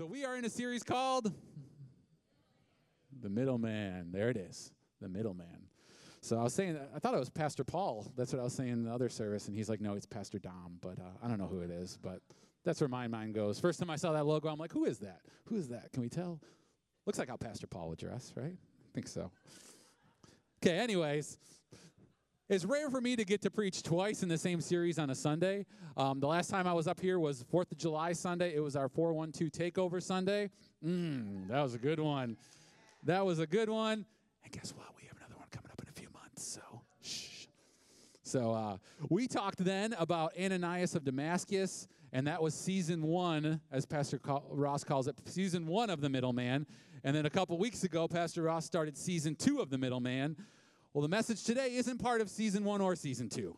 So we are in a series called The Middleman. There it is, The Middleman. So I was saying, I thought it was Pastor Paul. That's what I was saying in the other service, and he's like, no, it's Pastor Dom, but uh, I don't know who it is, but that's where my mind goes. First time I saw that logo, I'm like, who is that? Who is that? Can we tell? Looks like how Pastor Paul would dress, right? I think so. Okay, anyways, it's rare for me to get to preach twice in the same series on a Sunday. Um, the last time I was up here was 4th of July Sunday. It was our 412 Takeover Sunday. Mmm, that was a good one. That was a good one. And guess what? We have another one coming up in a few months. So, shh. So, uh, we talked then about Ananias of Damascus, and that was season one, as Pastor Ross calls it, season one of The Middleman. And then a couple weeks ago, Pastor Ross started season two of The Middleman. Well, the message today isn't part of season one or season two.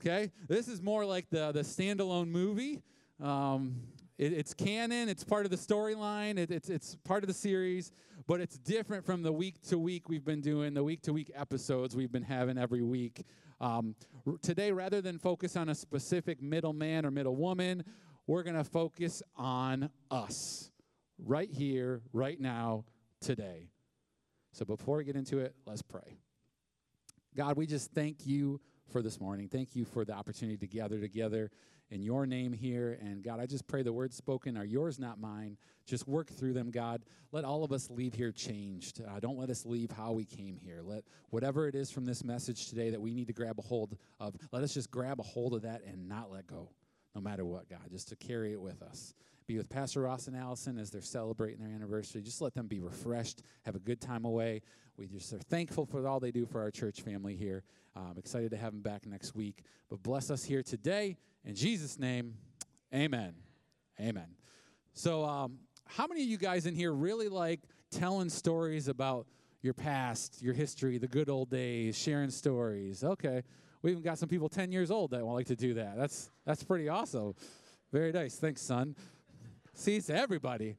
Okay? This is more like the, the standalone movie. Um, it, it's canon, it's part of the storyline, it, it's, it's part of the series, but it's different from the week to week we've been doing, the week to week episodes we've been having every week. Um, r- today, rather than focus on a specific middleman or middle woman, we're going to focus on us right here, right now, today. So before we get into it, let's pray. God, we just thank you for this morning. Thank you for the opportunity to gather together in your name here. And God, I just pray the words spoken are yours, not mine. Just work through them, God. Let all of us leave here changed. Uh, don't let us leave how we came here. Let whatever it is from this message today that we need to grab a hold of, let us just grab a hold of that and not let go, no matter what, God, just to carry it with us be with Pastor Ross and Allison as they're celebrating their anniversary. Just let them be refreshed, have a good time away. We just are thankful for all they do for our church family here. I'm excited to have them back next week. But bless us here today. In Jesus' name, amen. Amen. So, um, how many of you guys in here really like telling stories about your past, your history, the good old days, sharing stories? Okay. We even got some people 10 years old that like to do that. That's, that's pretty awesome. Very nice. Thanks, son. See, it's everybody.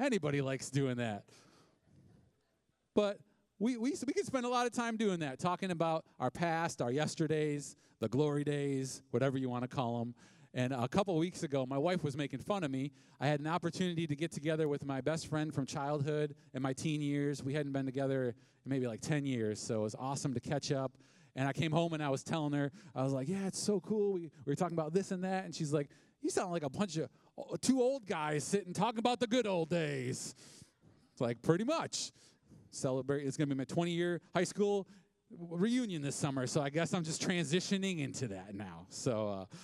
Anybody likes doing that. But we, we, we can spend a lot of time doing that, talking about our past, our yesterdays, the glory days, whatever you want to call them. And a couple weeks ago, my wife was making fun of me. I had an opportunity to get together with my best friend from childhood and my teen years. We hadn't been together maybe like 10 years, so it was awesome to catch up. And I came home and I was telling her, I was like, yeah, it's so cool. We, we were talking about this and that. And she's like, you sound like a bunch of two old guys sitting talking about the good old days. It's like pretty much. Celebrate. It's going to be my 20 year high school reunion this summer, so I guess I'm just transitioning into that now. So, uh,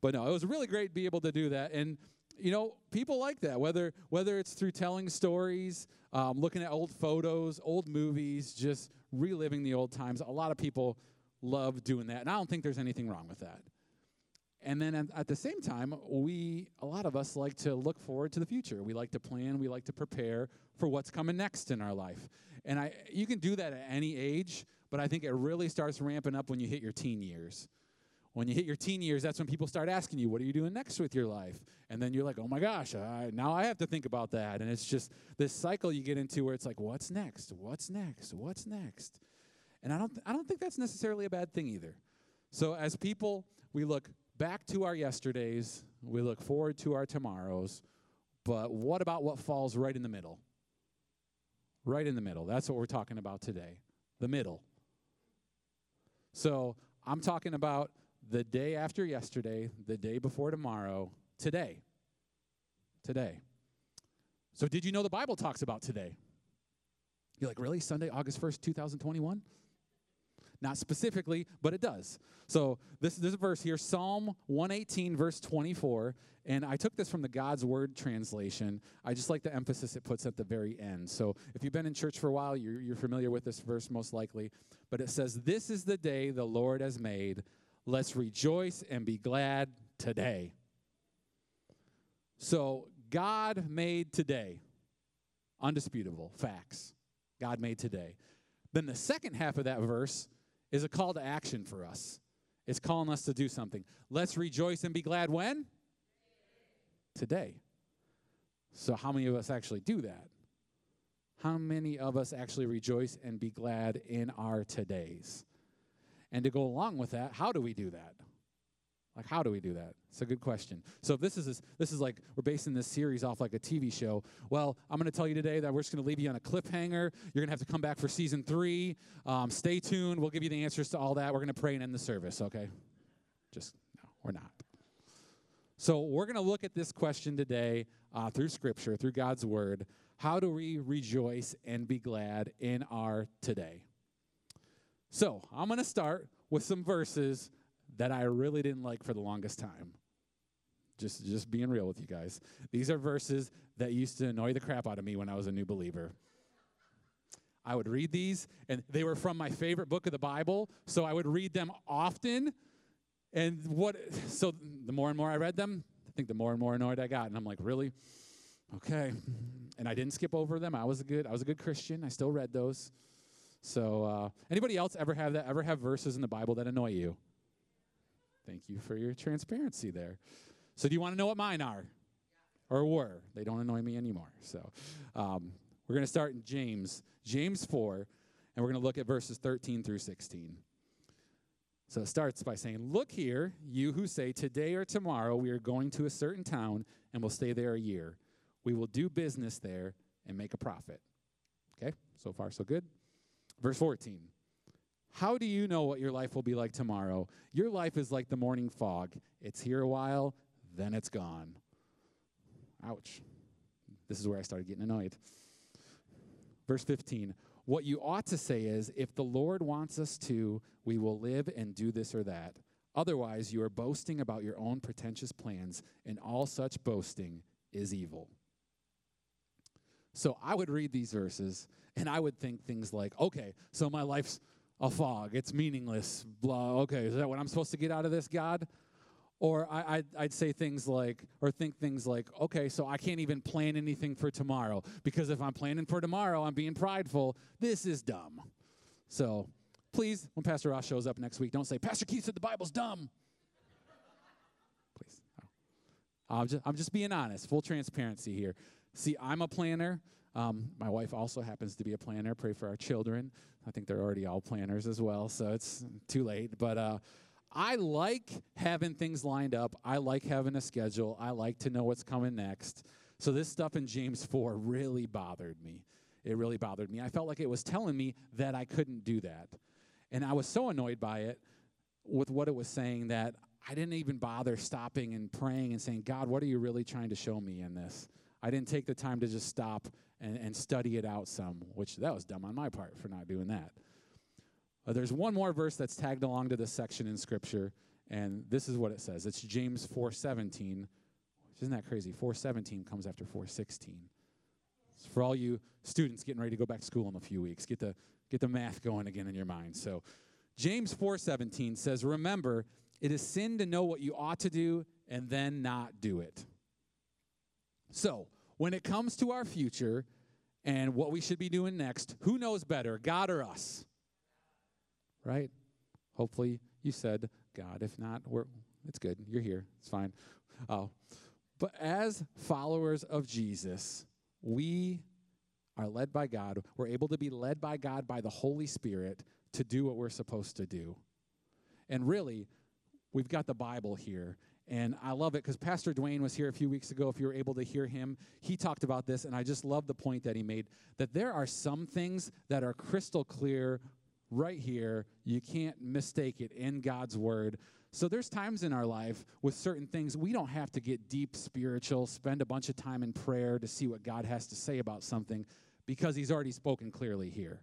but no, it was really great to be able to do that. And you know, people like that. Whether whether it's through telling stories, um, looking at old photos, old movies, just reliving the old times. A lot of people love doing that, and I don't think there's anything wrong with that. And then at the same time, we, a lot of us like to look forward to the future. We like to plan, we like to prepare for what's coming next in our life. And I, you can do that at any age, but I think it really starts ramping up when you hit your teen years. When you hit your teen years, that's when people start asking you, What are you doing next with your life? And then you're like, Oh my gosh, I, now I have to think about that. And it's just this cycle you get into where it's like, What's next? What's next? What's next? And I don't, th- I don't think that's necessarily a bad thing either. So as people, we look back to our yesterdays, we look forward to our tomorrows, but what about what falls right in the middle? Right in the middle. That's what we're talking about today. The middle. So I'm talking about the day after yesterday, the day before tomorrow, today. Today. So, did you know the Bible talks about today? You're like, really? Sunday, August 1st, 2021? Not specifically, but it does. So this, this verse here, Psalm 118, verse 24, and I took this from the God's Word translation. I just like the emphasis it puts at the very end. So if you've been in church for a while, you're, you're familiar with this verse most likely. But it says, This is the day the Lord has made. Let's rejoice and be glad today. So God made today. Undisputable facts. God made today. Then the second half of that verse is a call to action for us. It's calling us to do something. Let's rejoice and be glad when? Today. So, how many of us actually do that? How many of us actually rejoice and be glad in our todays? And to go along with that, how do we do that? Like, how do we do that? It's a good question. So, if this is this, this is like we're basing this series off like a TV show. Well, I'm going to tell you today that we're just going to leave you on a cliffhanger. You're going to have to come back for season three. Um, stay tuned. We'll give you the answers to all that. We're going to pray and end the service. Okay? Just no, we're not. So, we're going to look at this question today uh, through Scripture, through God's Word. How do we rejoice and be glad in our today? So, I'm going to start with some verses that I really didn't like for the longest time. Just, just being real with you guys. These are verses that used to annoy the crap out of me when I was a new believer. I would read these, and they were from my favorite book of the Bible, so I would read them often. And what, so the more and more I read them, I think the more and more annoyed I got. And I'm like, really? Okay. And I didn't skip over them. I was a good, I was a good Christian. I still read those. So, uh, anybody else ever have that? Ever have verses in the Bible that annoy you? Thank you for your transparency there. So, do you want to know what mine are? Or were? They don't annoy me anymore. So, um, we're going to start in James, James 4, and we're going to look at verses 13 through 16. So it starts by saying, Look here, you who say, Today or tomorrow we are going to a certain town and will stay there a year. We will do business there and make a profit. Okay, so far so good. Verse 14. How do you know what your life will be like tomorrow? Your life is like the morning fog. It's here a while, then it's gone. Ouch. This is where I started getting annoyed. Verse 15. What you ought to say is, if the Lord wants us to, we will live and do this or that. Otherwise, you are boasting about your own pretentious plans, and all such boasting is evil. So I would read these verses and I would think things like, okay, so my life's a fog. It's meaningless. Blah. Okay, is that what I'm supposed to get out of this, God? Or I, would say things like, or think things like, okay, so I can't even plan anything for tomorrow because if I'm planning for tomorrow, I'm being prideful. This is dumb. So please, when Pastor Ross shows up next week, don't say, Pastor Keith said the Bible's dumb. please. I'm just, I'm just being honest, full transparency here. See, I'm a planner. Um, my wife also happens to be a planner. Pray for our children. I think they're already all planners as well, so it's too late. But uh, I like having things lined up. I like having a schedule. I like to know what's coming next. So this stuff in James 4 really bothered me. It really bothered me. I felt like it was telling me that I couldn't do that. And I was so annoyed by it with what it was saying that I didn't even bother stopping and praying and saying, God, what are you really trying to show me in this? I didn't take the time to just stop and, and study it out some, which that was dumb on my part for not doing that. Uh, there's one more verse that's tagged along to this section in Scripture, and this is what it says. It's James 4:17. Isn't that crazy? 4:17 comes after 4:16. For all you students getting ready to go back to school in a few weeks, get the get the math going again in your mind. So, James 4:17 says, "Remember, it is sin to know what you ought to do and then not do it." So, when it comes to our future and what we should be doing next, who knows better, God or us? Right? Hopefully you said God. If not, we're, it's good. You're here. It's fine. Oh. But as followers of Jesus, we are led by God. We're able to be led by God by the Holy Spirit to do what we're supposed to do. And really, we've got the Bible here. And I love it because Pastor Dwayne was here a few weeks ago. If you were able to hear him, he talked about this, and I just love the point that he made that there are some things that are crystal clear right here. You can't mistake it in God's word. So there's times in our life with certain things we don't have to get deep spiritual, spend a bunch of time in prayer to see what God has to say about something because he's already spoken clearly here.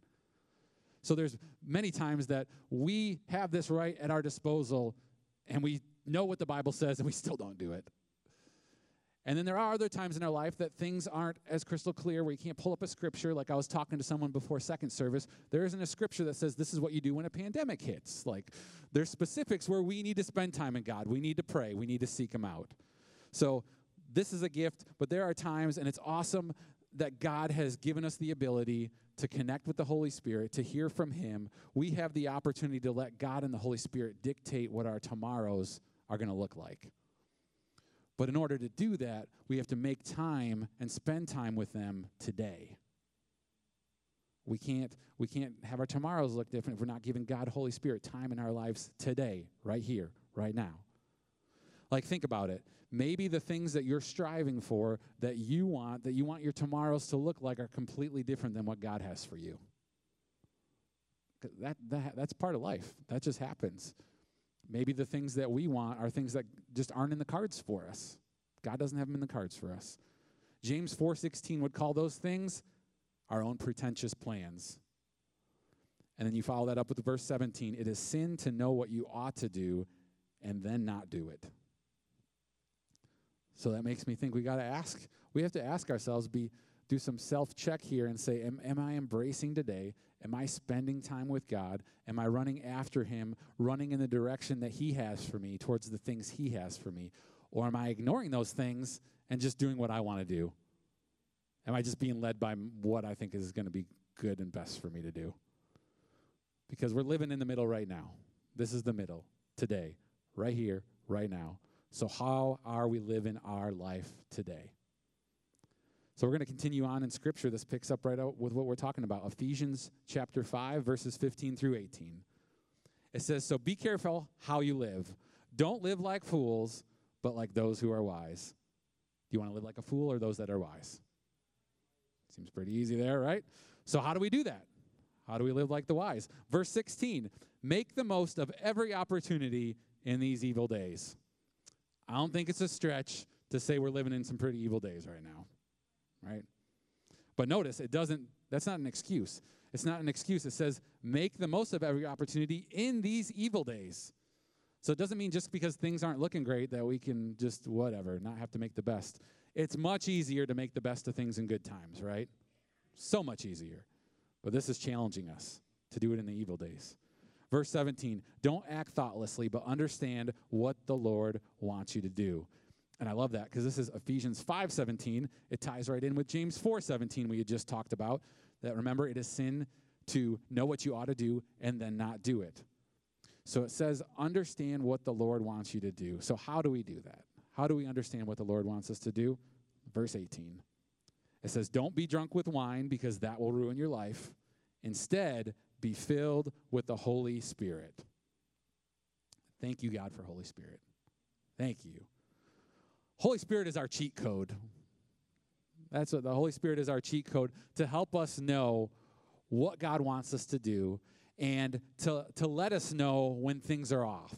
So there's many times that we have this right at our disposal and we know what the Bible says and we still don't do it. And then there are other times in our life that things aren't as crystal clear where you can't pull up a scripture. Like I was talking to someone before second service. There isn't a scripture that says this is what you do when a pandemic hits. Like there's specifics where we need to spend time in God. We need to pray. We need to seek Him out. So this is a gift, but there are times, and it's awesome that God has given us the ability to connect with the Holy Spirit, to hear from Him. We have the opportunity to let God and the Holy Spirit dictate what our tomorrows are going to look like. But in order to do that, we have to make time and spend time with them today. We can't, we can't have our tomorrows look different if we're not giving God, Holy Spirit, time in our lives today, right here, right now. Like, think about it. Maybe the things that you're striving for, that you want, that you want your tomorrows to look like, are completely different than what God has for you. That, that, that's part of life. That just happens. Maybe the things that we want are things that just aren't in the cards for us. God doesn't have them in the cards for us. James 4:16 would call those things our own pretentious plans. And then you follow that up with verse 17. It is sin to know what you ought to do and then not do it. So that makes me think we got to ask, we have to ask ourselves, be do some self check here and say, am, am I embracing today? Am I spending time with God? Am I running after Him, running in the direction that He has for me, towards the things He has for me? Or am I ignoring those things and just doing what I want to do? Am I just being led by what I think is going to be good and best for me to do? Because we're living in the middle right now. This is the middle today, right here, right now. So, how are we living our life today? So, we're going to continue on in Scripture. This picks up right out with what we're talking about Ephesians chapter 5, verses 15 through 18. It says, So be careful how you live. Don't live like fools, but like those who are wise. Do you want to live like a fool or those that are wise? Seems pretty easy there, right? So, how do we do that? How do we live like the wise? Verse 16 Make the most of every opportunity in these evil days. I don't think it's a stretch to say we're living in some pretty evil days right now, right? But notice, it doesn't, that's not an excuse. It's not an excuse. It says, make the most of every opportunity in these evil days. So it doesn't mean just because things aren't looking great that we can just, whatever, not have to make the best. It's much easier to make the best of things in good times, right? So much easier. But this is challenging us to do it in the evil days. Verse 17, don't act thoughtlessly, but understand what the Lord wants you to do. And I love that because this is Ephesians 5:17. It ties right in with James 4:17 we had just talked about. That remember it is sin to know what you ought to do and then not do it. So it says understand what the Lord wants you to do. So how do we do that? How do we understand what the Lord wants us to do? Verse 18. It says, Don't be drunk with wine because that will ruin your life. Instead, be filled with the Holy Spirit. Thank you, God, for Holy Spirit. Thank you. Holy Spirit is our cheat code. That's what the Holy Spirit is our cheat code to help us know what God wants us to do and to, to let us know when things are off.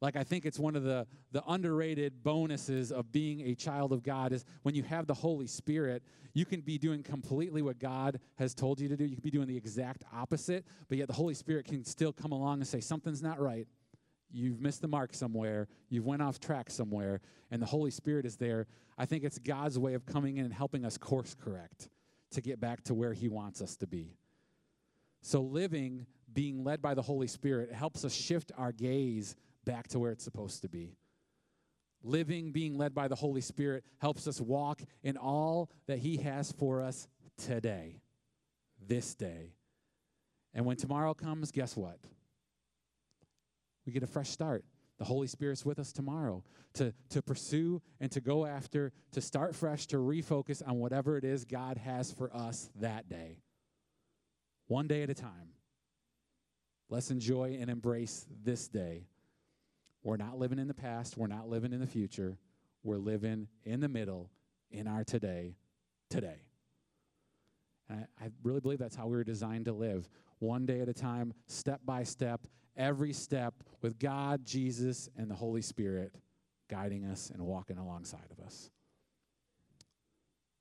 Like I think it's one of the the underrated bonuses of being a child of God is when you have the Holy Spirit, you can be doing completely what God has told you to do. You can be doing the exact opposite, but yet the Holy Spirit can still come along and say something's not right. You've missed the mark somewhere. You've went off track somewhere, and the Holy Spirit is there. I think it's God's way of coming in and helping us course correct to get back to where he wants us to be. So living being led by the Holy Spirit helps us shift our gaze back to where it's supposed to be. Living, being led by the Holy Spirit, helps us walk in all that He has for us today, this day. And when tomorrow comes, guess what? We get a fresh start. The Holy Spirit's with us tomorrow to, to pursue and to go after, to start fresh, to refocus on whatever it is God has for us that day. One day at a time. Let's enjoy and embrace this day. We're not living in the past. We're not living in the future. We're living in the middle, in our today, today. And I, I really believe that's how we were designed to live. One day at a time, step by step, every step with God, Jesus, and the Holy Spirit guiding us and walking alongside of us.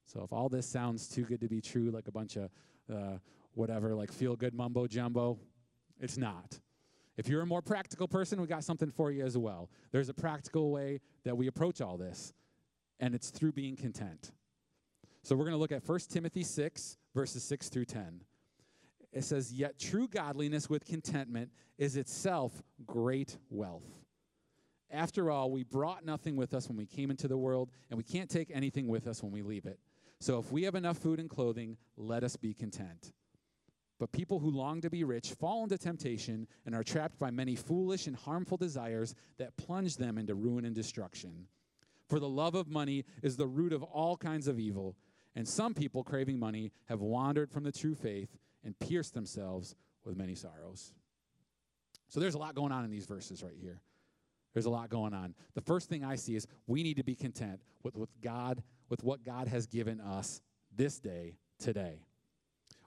So if all this sounds too good to be true, like a bunch of uh, whatever, like feel good mumbo jumbo, it's not. If you're a more practical person, we got something for you as well. There's a practical way that we approach all this, and it's through being content. So we're going to look at 1 Timothy 6, verses 6 through 10. It says, Yet true godliness with contentment is itself great wealth. After all, we brought nothing with us when we came into the world, and we can't take anything with us when we leave it. So if we have enough food and clothing, let us be content. But people who long to be rich fall into temptation and are trapped by many foolish and harmful desires that plunge them into ruin and destruction. For the love of money is the root of all kinds of evil, and some people craving money have wandered from the true faith and pierced themselves with many sorrows. So there's a lot going on in these verses right here. There's a lot going on. The first thing I see is we need to be content with, with God, with what God has given us this day, today.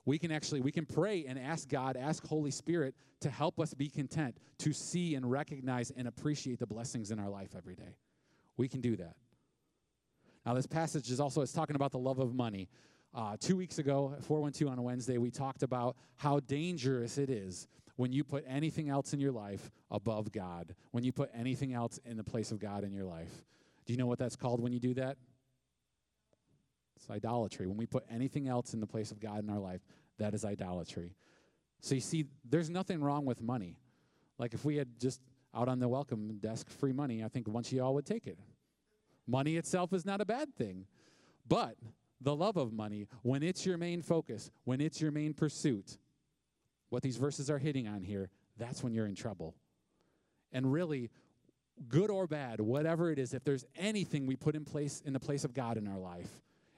We can actually we can pray and ask God, ask Holy Spirit to help us be content, to see and recognize and appreciate the blessings in our life every day. We can do that. Now, this passage is also it's talking about the love of money. Uh, two weeks ago, 412 on a Wednesday, we talked about how dangerous it is when you put anything else in your life above God, when you put anything else in the place of God in your life. Do you know what that's called when you do that? It's idolatry. When we put anything else in the place of God in our life, that is idolatry. So you see, there's nothing wrong with money. Like if we had just out on the welcome desk free money, I think once you all would take it. Money itself is not a bad thing. But the love of money, when it's your main focus, when it's your main pursuit, what these verses are hitting on here, that's when you're in trouble. And really, good or bad, whatever it is, if there's anything we put in place in the place of God in our life,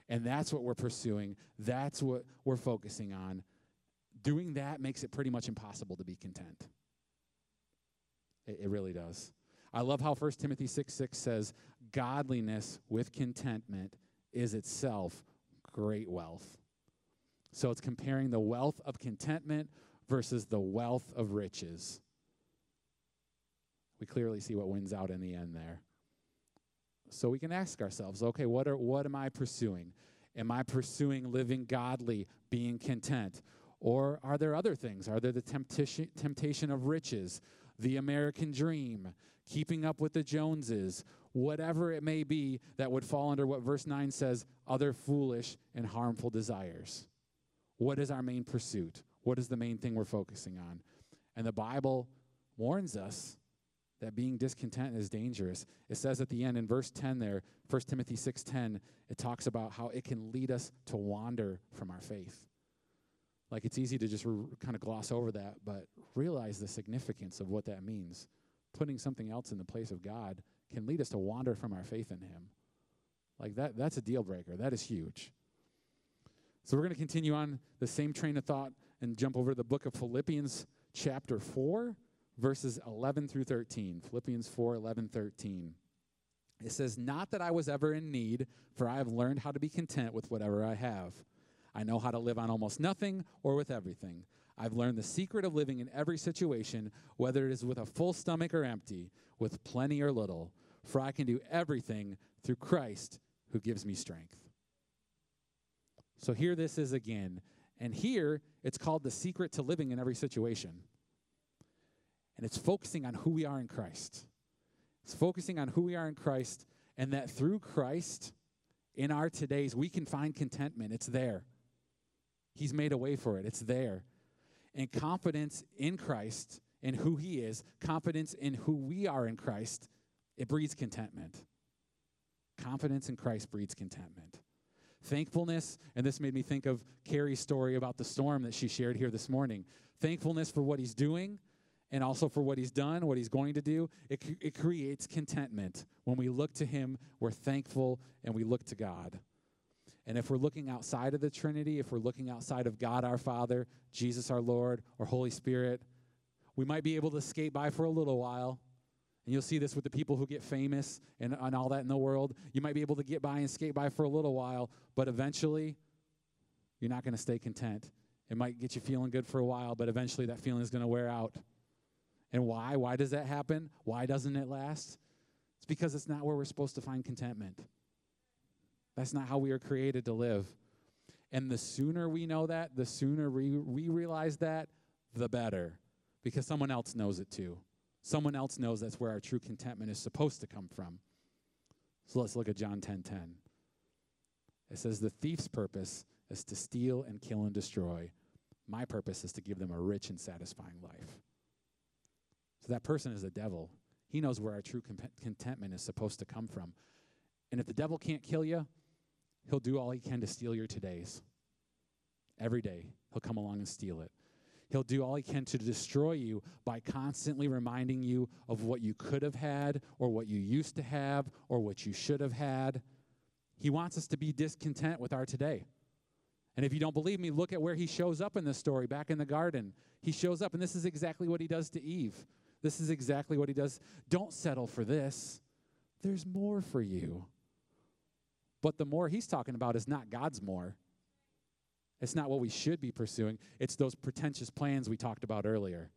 and that's what we're pursuing, that's what we're focusing on, doing that makes it pretty much impossible to be content. It, it really does. I love how 1 Timothy 6 6 says, Godliness with contentment is itself great wealth. So it's comparing the wealth of contentment versus the wealth of riches. We clearly see what wins out in the end there. So we can ask ourselves, okay, what are what am I pursuing? Am I pursuing living godly, being content? Or are there other things? Are there the temptation temptation of riches, the American dream, keeping up with the Joneses, whatever it may be that would fall under what verse 9 says, other foolish and harmful desires? What is our main pursuit? What is the main thing we're focusing on? And the Bible warns us that being discontent is dangerous. It says at the end in verse 10 there, 1 Timothy 6:10, it talks about how it can lead us to wander from our faith. Like it's easy to just re- kind of gloss over that, but realize the significance of what that means. Putting something else in the place of God can lead us to wander from our faith in him. Like that that's a deal breaker. That is huge. So we're going to continue on the same train of thought and jump over to the book of Philippians chapter 4 verses 11 through 13. Philippians 4 11, 13. It says, Not that I was ever in need, for I have learned how to be content with whatever I have. I know how to live on almost nothing or with everything. I've learned the secret of living in every situation, whether it is with a full stomach or empty, with plenty or little, for I can do everything through Christ who gives me strength. So here this is again. And here it's called the secret to living in every situation and it's focusing on who we are in Christ. It's focusing on who we are in Christ, and that through Christ, in our todays, we can find contentment. It's there. He's made a way for it, it's there. And confidence in Christ, in who He is, confidence in who we are in Christ, it breeds contentment. Confidence in Christ breeds contentment. Thankfulness, and this made me think of Carrie's story about the storm that she shared here this morning. Thankfulness for what he's doing, and also for what he's done, what he's going to do, it, it creates contentment. When we look to him, we're thankful and we look to God. And if we're looking outside of the Trinity, if we're looking outside of God our Father, Jesus our Lord, or Holy Spirit, we might be able to skate by for a little while. And you'll see this with the people who get famous and, and all that in the world. You might be able to get by and skate by for a little while, but eventually, you're not going to stay content. It might get you feeling good for a while, but eventually that feeling is going to wear out. And why? Why does that happen? Why doesn't it last? It's because it's not where we're supposed to find contentment. That's not how we are created to live. And the sooner we know that, the sooner we, we realize that, the better. Because someone else knows it too. Someone else knows that's where our true contentment is supposed to come from. So let's look at John 10:10. 10, 10. It says the thief's purpose is to steal and kill and destroy. My purpose is to give them a rich and satisfying life. So that person is the devil. He knows where our true contentment is supposed to come from. And if the devil can't kill you, he'll do all he can to steal your todays. Every day, he'll come along and steal it. He'll do all he can to destroy you by constantly reminding you of what you could have had, or what you used to have, or what you should have had. He wants us to be discontent with our today. And if you don't believe me, look at where he shows up in this story back in the garden. He shows up, and this is exactly what he does to Eve. This is exactly what he does. Don't settle for this. There's more for you. But the more he's talking about is not God's more. It's not what we should be pursuing. It's those pretentious plans we talked about earlier.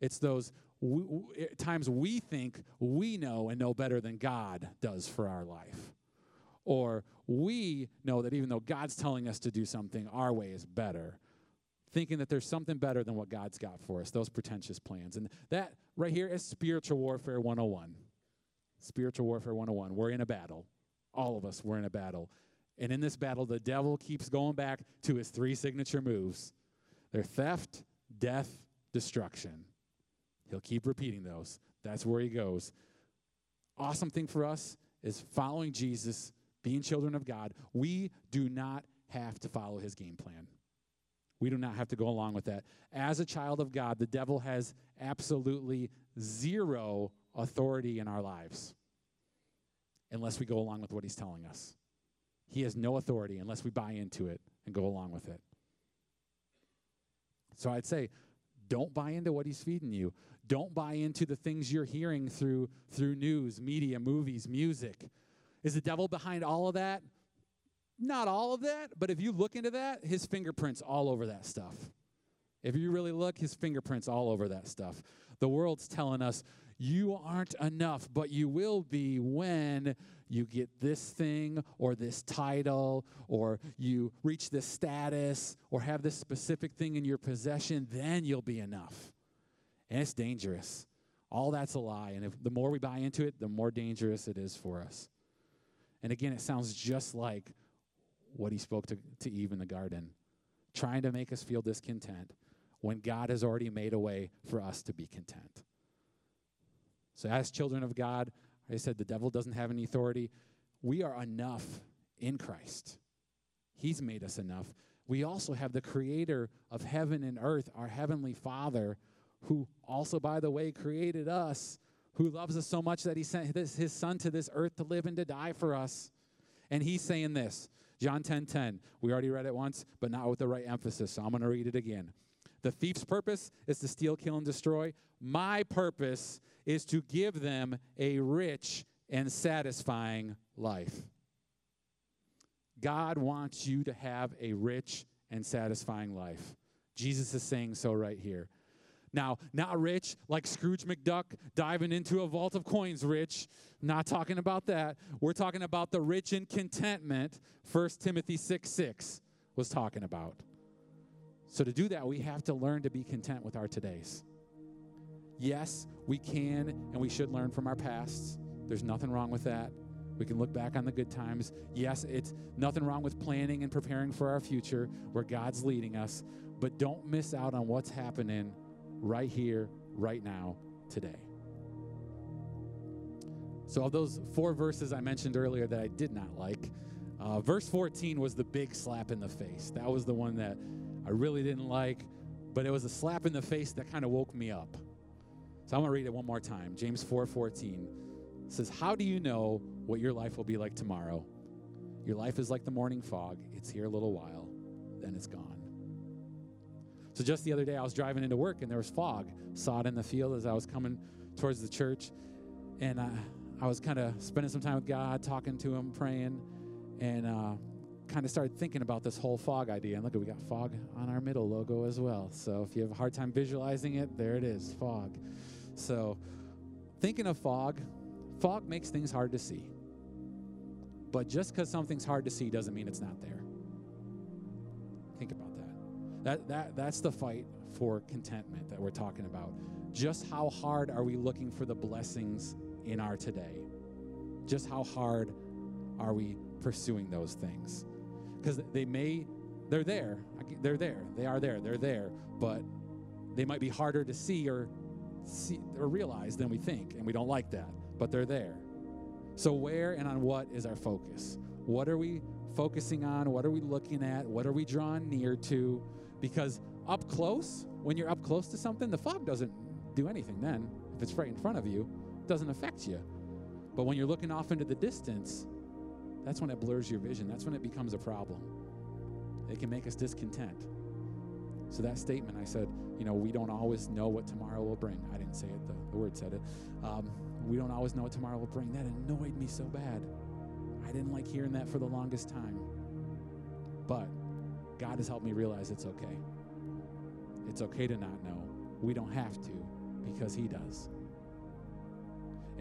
It's those w- w- times we think we know and know better than God does for our life. Or we know that even though God's telling us to do something, our way is better. Thinking that there's something better than what God's got for us, those pretentious plans. And that right here is spiritual warfare 101. Spiritual warfare 101. We're in a battle. All of us, we're in a battle. And in this battle, the devil keeps going back to his three signature moves they're theft, death, destruction. He'll keep repeating those. That's where he goes. Awesome thing for us is following Jesus, being children of God. We do not have to follow his game plan. We do not have to go along with that. As a child of God, the devil has absolutely zero authority in our lives unless we go along with what he's telling us. He has no authority unless we buy into it and go along with it. So I'd say, don't buy into what he's feeding you. Don't buy into the things you're hearing through through news, media, movies, music. Is the devil behind all of that? Not all of that, but if you look into that, his fingerprints all over that stuff. If you really look, his fingerprints all over that stuff. The world's telling us you aren't enough, but you will be when you get this thing or this title or you reach this status or have this specific thing in your possession, then you'll be enough. And it's dangerous. All that's a lie. And if the more we buy into it, the more dangerous it is for us. And again, it sounds just like what he spoke to, to Eve in the garden, trying to make us feel discontent when God has already made a way for us to be content. So, as children of God, I said the devil doesn't have any authority. We are enough in Christ. He's made us enough. We also have the creator of heaven and earth, our heavenly Father, who also, by the way, created us, who loves us so much that he sent his, his son to this earth to live and to die for us. And he's saying this John 10 10. We already read it once, but not with the right emphasis, so I'm going to read it again. The thief's purpose is to steal, kill, and destroy. My purpose is to give them a rich and satisfying life. God wants you to have a rich and satisfying life. Jesus is saying so right here. Now, not rich like Scrooge McDuck diving into a vault of coins, rich. Not talking about that. We're talking about the rich in contentment, 1 Timothy 6 6 was talking about. So, to do that, we have to learn to be content with our todays. Yes, we can and we should learn from our pasts. There's nothing wrong with that. We can look back on the good times. Yes, it's nothing wrong with planning and preparing for our future where God's leading us, but don't miss out on what's happening right here, right now, today. So, of those four verses I mentioned earlier that I did not like, uh, verse 14 was the big slap in the face. That was the one that I really didn't like, but it was a slap in the face that kind of woke me up. So I'm going to read it one more time. James 4:14 says, "How do you know what your life will be like tomorrow? Your life is like the morning fog. It's here a little while, then it's gone." So just the other day I was driving into work and there was fog. Saw it in the field as I was coming towards the church and uh, I was kind of spending some time with God, talking to him, praying, and uh, kind of started thinking about this whole fog idea. And look, at we got fog on our middle logo as well. So if you have a hard time visualizing it, there it is, fog. So, thinking of fog, fog makes things hard to see. But just because something's hard to see doesn't mean it's not there. Think about that. That, that. That's the fight for contentment that we're talking about. Just how hard are we looking for the blessings in our today? Just how hard are we pursuing those things? Because they may, they're there. They're there. They are there. They're there. But they might be harder to see or see or realize than we think, and we don't like that, but they're there. So, where and on what is our focus? What are we focusing on? What are we looking at? What are we drawing near to? Because up close, when you're up close to something, the fog doesn't do anything then. If it's right in front of you, it doesn't affect you. But when you're looking off into the distance, that's when it blurs your vision. That's when it becomes a problem. It can make us discontent. So that statement, I said, you know, we don't always know what tomorrow will bring. I didn't say it, the, the word said it. Um, we don't always know what tomorrow will bring. That annoyed me so bad. I didn't like hearing that for the longest time. But God has helped me realize it's okay. It's okay to not know. We don't have to because He does.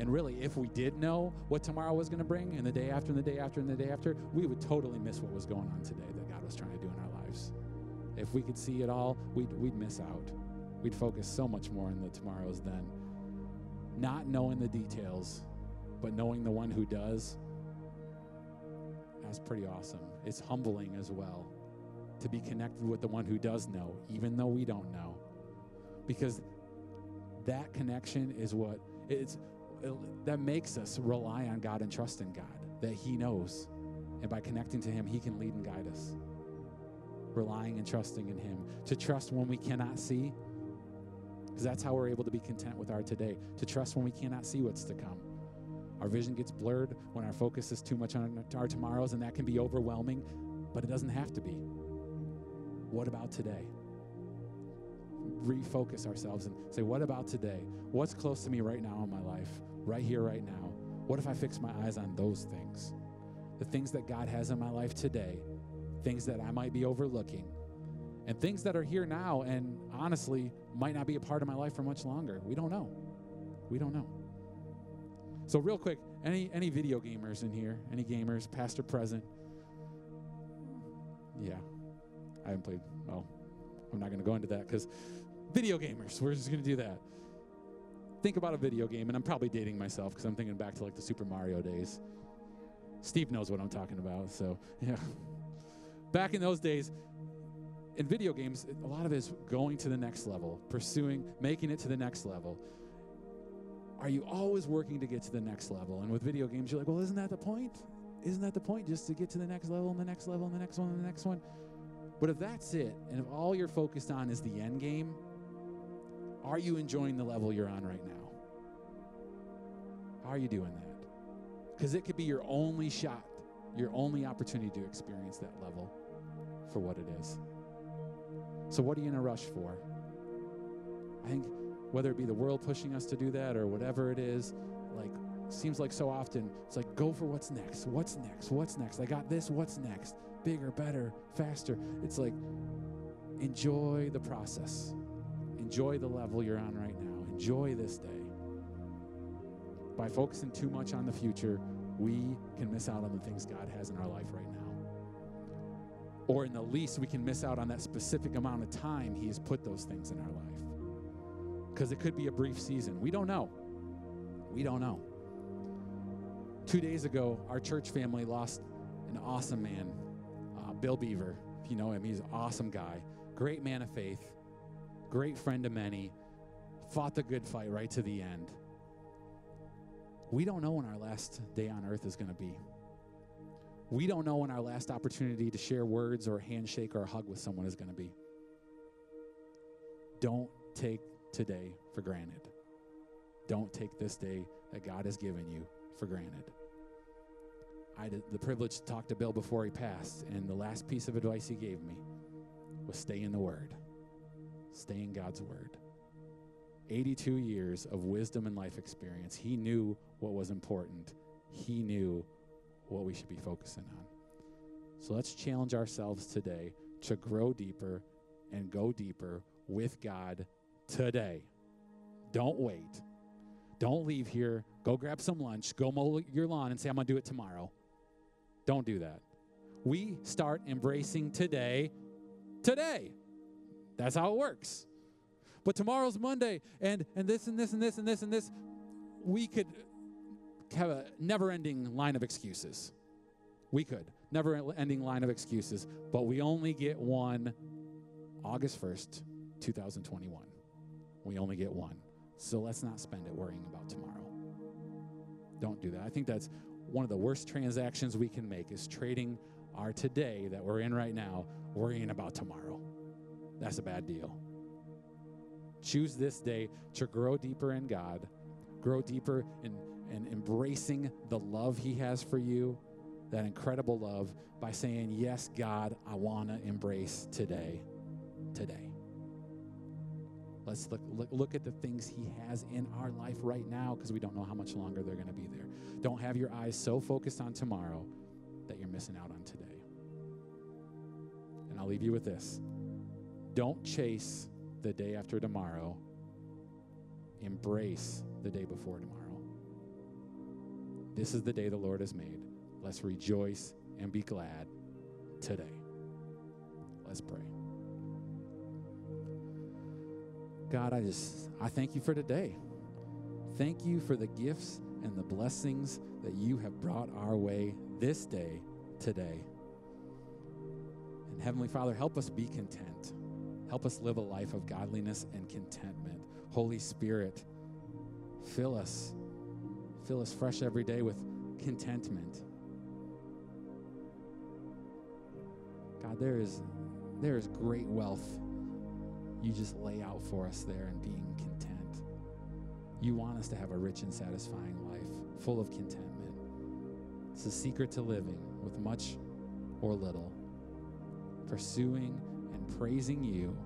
And really, if we did know what tomorrow was going to bring, and the day after, and the day after, and the day after, we would totally miss what was going on today that God was trying to do in our lives. If we could see it all, we'd, we'd miss out. We'd focus so much more on the tomorrows then. Not knowing the details, but knowing the one who does, that's pretty awesome. It's humbling as well to be connected with the one who does know, even though we don't know. Because that connection is what it's it, that makes us rely on God and trust in God, that He knows. And by connecting to Him, He can lead and guide us. Relying and trusting in Him. To trust when we cannot see, because that's how we're able to be content with our today. To trust when we cannot see what's to come. Our vision gets blurred when our focus is too much on our tomorrows, and that can be overwhelming, but it doesn't have to be. What about today? Refocus ourselves and say, What about today? What's close to me right now in my life? right here, right now? What if I fix my eyes on those things? The things that God has in my life today, things that I might be overlooking, and things that are here now and honestly might not be a part of my life for much longer. We don't know. We don't know. So real quick, any any video gamers in here? Any gamers, past or present? Yeah. I haven't played. Well, I'm not going to go into that cuz video gamers, we're just going to do that think about a video game, and I'm probably dating myself because I'm thinking back to like the Super Mario days. Steve knows what I'm talking about, so yeah. Back in those days, in video games, a lot of it is going to the next level, pursuing, making it to the next level. Are you always working to get to the next level? And with video games, you're like, well, isn't that the point? Isn't that the point? Just to get to the next level and the next level and the next one and the next one? But if that's it, and if all you're focused on is the end game, are you enjoying the level you're on right now? How are you doing that? Because it could be your only shot, your only opportunity to experience that level for what it is. So, what are you in a rush for? I think whether it be the world pushing us to do that or whatever it is, like, seems like so often it's like, go for what's next. What's next? What's next? I got this. What's next? Bigger, better, faster. It's like, enjoy the process. Enjoy the level you're on right now. Enjoy this day. By focusing too much on the future, we can miss out on the things God has in our life right now. Or in the least, we can miss out on that specific amount of time He has put those things in our life. Because it could be a brief season. We don't know. We don't know. Two days ago, our church family lost an awesome man, Bill Beaver. If you know him, he's an awesome guy, great man of faith great friend of many, fought the good fight right to the end. We don't know when our last day on earth is going to be. We don't know when our last opportunity to share words or a handshake or a hug with someone is going to be. Don't take today for granted. Don't take this day that God has given you for granted. I had the privilege to talk to Bill before he passed, and the last piece of advice he gave me was stay in the Word. Stay in God's Word. 82 years of wisdom and life experience. He knew what was important, He knew what we should be focusing on. So let's challenge ourselves today to grow deeper and go deeper with God today. Don't wait. Don't leave here. Go grab some lunch. Go mow your lawn and say, I'm going to do it tomorrow. Don't do that. We start embracing today, today. That's how it works. But tomorrow's Monday, and and this and this and this and this and this, we could have a never-ending line of excuses. We could never-ending line of excuses, but we only get one. August first, 2021. We only get one. So let's not spend it worrying about tomorrow. Don't do that. I think that's one of the worst transactions we can make is trading our today that we're in right now, worrying about tomorrow that's a bad deal. Choose this day to grow deeper in God, grow deeper in, in embracing the love He has for you, that incredible love, by saying, Yes, God, I want to embrace today. Today. Let's look, look, look at the things He has in our life right now because we don't know how much longer they're going to be there. Don't have your eyes so focused on tomorrow that you're missing out on today. And I'll leave you with this don't chase the day after tomorrow, embrace the day before tomorrow. This is the day the Lord has made. Let's rejoice and be glad today. Let's pray. God, I just, I thank you for today. Thank you for the gifts and the blessings that you have brought our way this day, today. And Heavenly Father, help us be content. Help us live a life of godliness and contentment. Holy Spirit, fill us. Fill us fresh every day with contentment. God, there is there is great wealth you just lay out for us there and being content. You want us to have a rich and satisfying life, full of contentment. It's the secret to living with much or little, pursuing and praising you,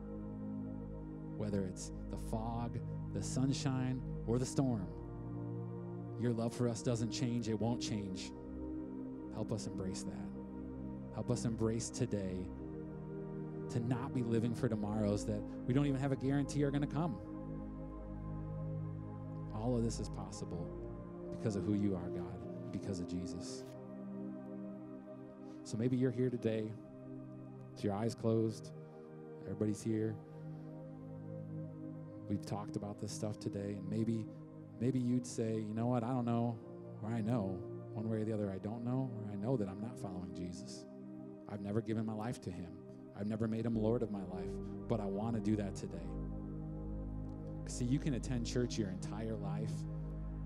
whether it's the fog, the sunshine, or the storm. Your love for us doesn't change, it won't change. Help us embrace that. Help us embrace today to not be living for tomorrows that we don't even have a guarantee are going to come. All of this is possible because of who you are, God, because of Jesus. So maybe you're here today with your eyes closed. Everybody's here. We've talked about this stuff today, and maybe maybe you'd say, you know what, I don't know, or I know, one way or the other, I don't know, or I know that I'm not following Jesus. I've never given my life to him. I've never made him Lord of my life, but I want to do that today. See, you can attend church your entire life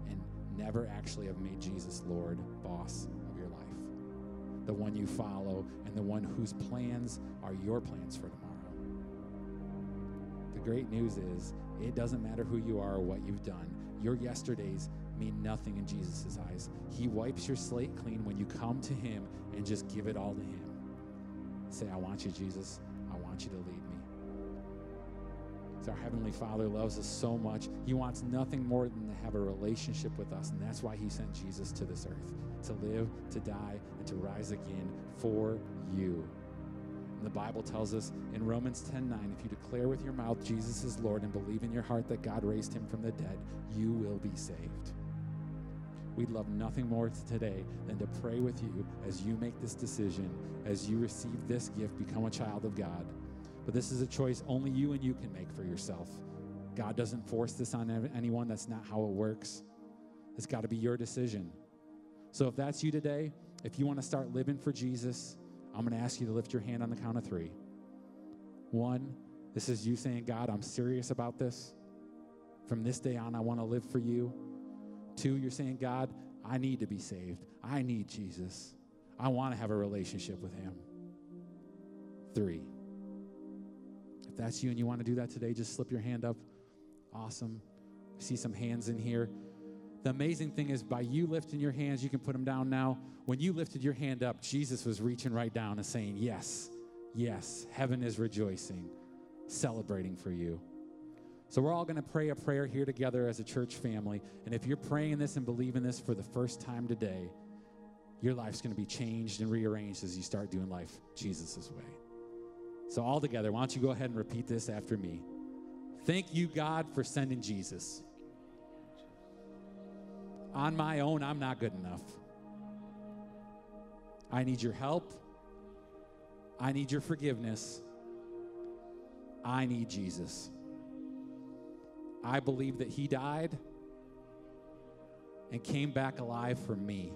and never actually have made Jesus Lord, boss of your life, the one you follow, and the one whose plans are your plans for tomorrow. The great news is it doesn't matter who you are or what you've done, your yesterdays mean nothing in Jesus' eyes. He wipes your slate clean when you come to Him and just give it all to Him. Say, I want you, Jesus. I want you to lead me. So our Heavenly Father loves us so much. He wants nothing more than to have a relationship with us. And that's why He sent Jesus to this earth to live, to die, and to rise again for you. And the Bible tells us in Romans 10 9, if you declare with your mouth Jesus is Lord and believe in your heart that God raised him from the dead, you will be saved. We'd love nothing more today than to pray with you as you make this decision, as you receive this gift, become a child of God. But this is a choice only you and you can make for yourself. God doesn't force this on anyone. That's not how it works. It's got to be your decision. So if that's you today, if you want to start living for Jesus, I'm going to ask you to lift your hand on the count of three. One, this is you saying, God, I'm serious about this. From this day on, I want to live for you. Two, you're saying, God, I need to be saved. I need Jesus. I want to have a relationship with Him. Three, if that's you and you want to do that today, just slip your hand up. Awesome. I see some hands in here. The amazing thing is, by you lifting your hands, you can put them down now. When you lifted your hand up, Jesus was reaching right down and saying, Yes, yes, heaven is rejoicing, celebrating for you. So we're all going to pray a prayer here together as a church family. And if you're praying this and believing this for the first time today, your life's going to be changed and rearranged as you start doing life Jesus' way. So, all together, why don't you go ahead and repeat this after me? Thank you, God, for sending Jesus. On my own, I'm not good enough. I need your help. I need your forgiveness. I need Jesus. I believe that he died and came back alive for me.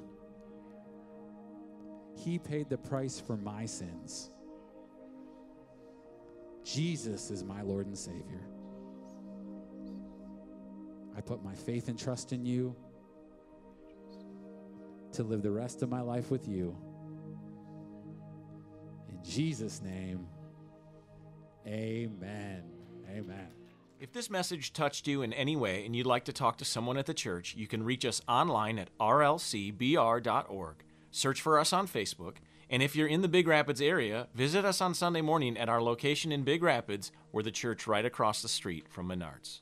He paid the price for my sins. Jesus is my Lord and Savior. I put my faith and trust in you to live the rest of my life with you. In Jesus' name, amen. Amen. If this message touched you in any way and you'd like to talk to someone at the church, you can reach us online at rlcbr.org. Search for us on Facebook And if you're in the Big Rapids area, visit us on Sunday morning at our location in Big Rapids. We're the church right across the street from Menards.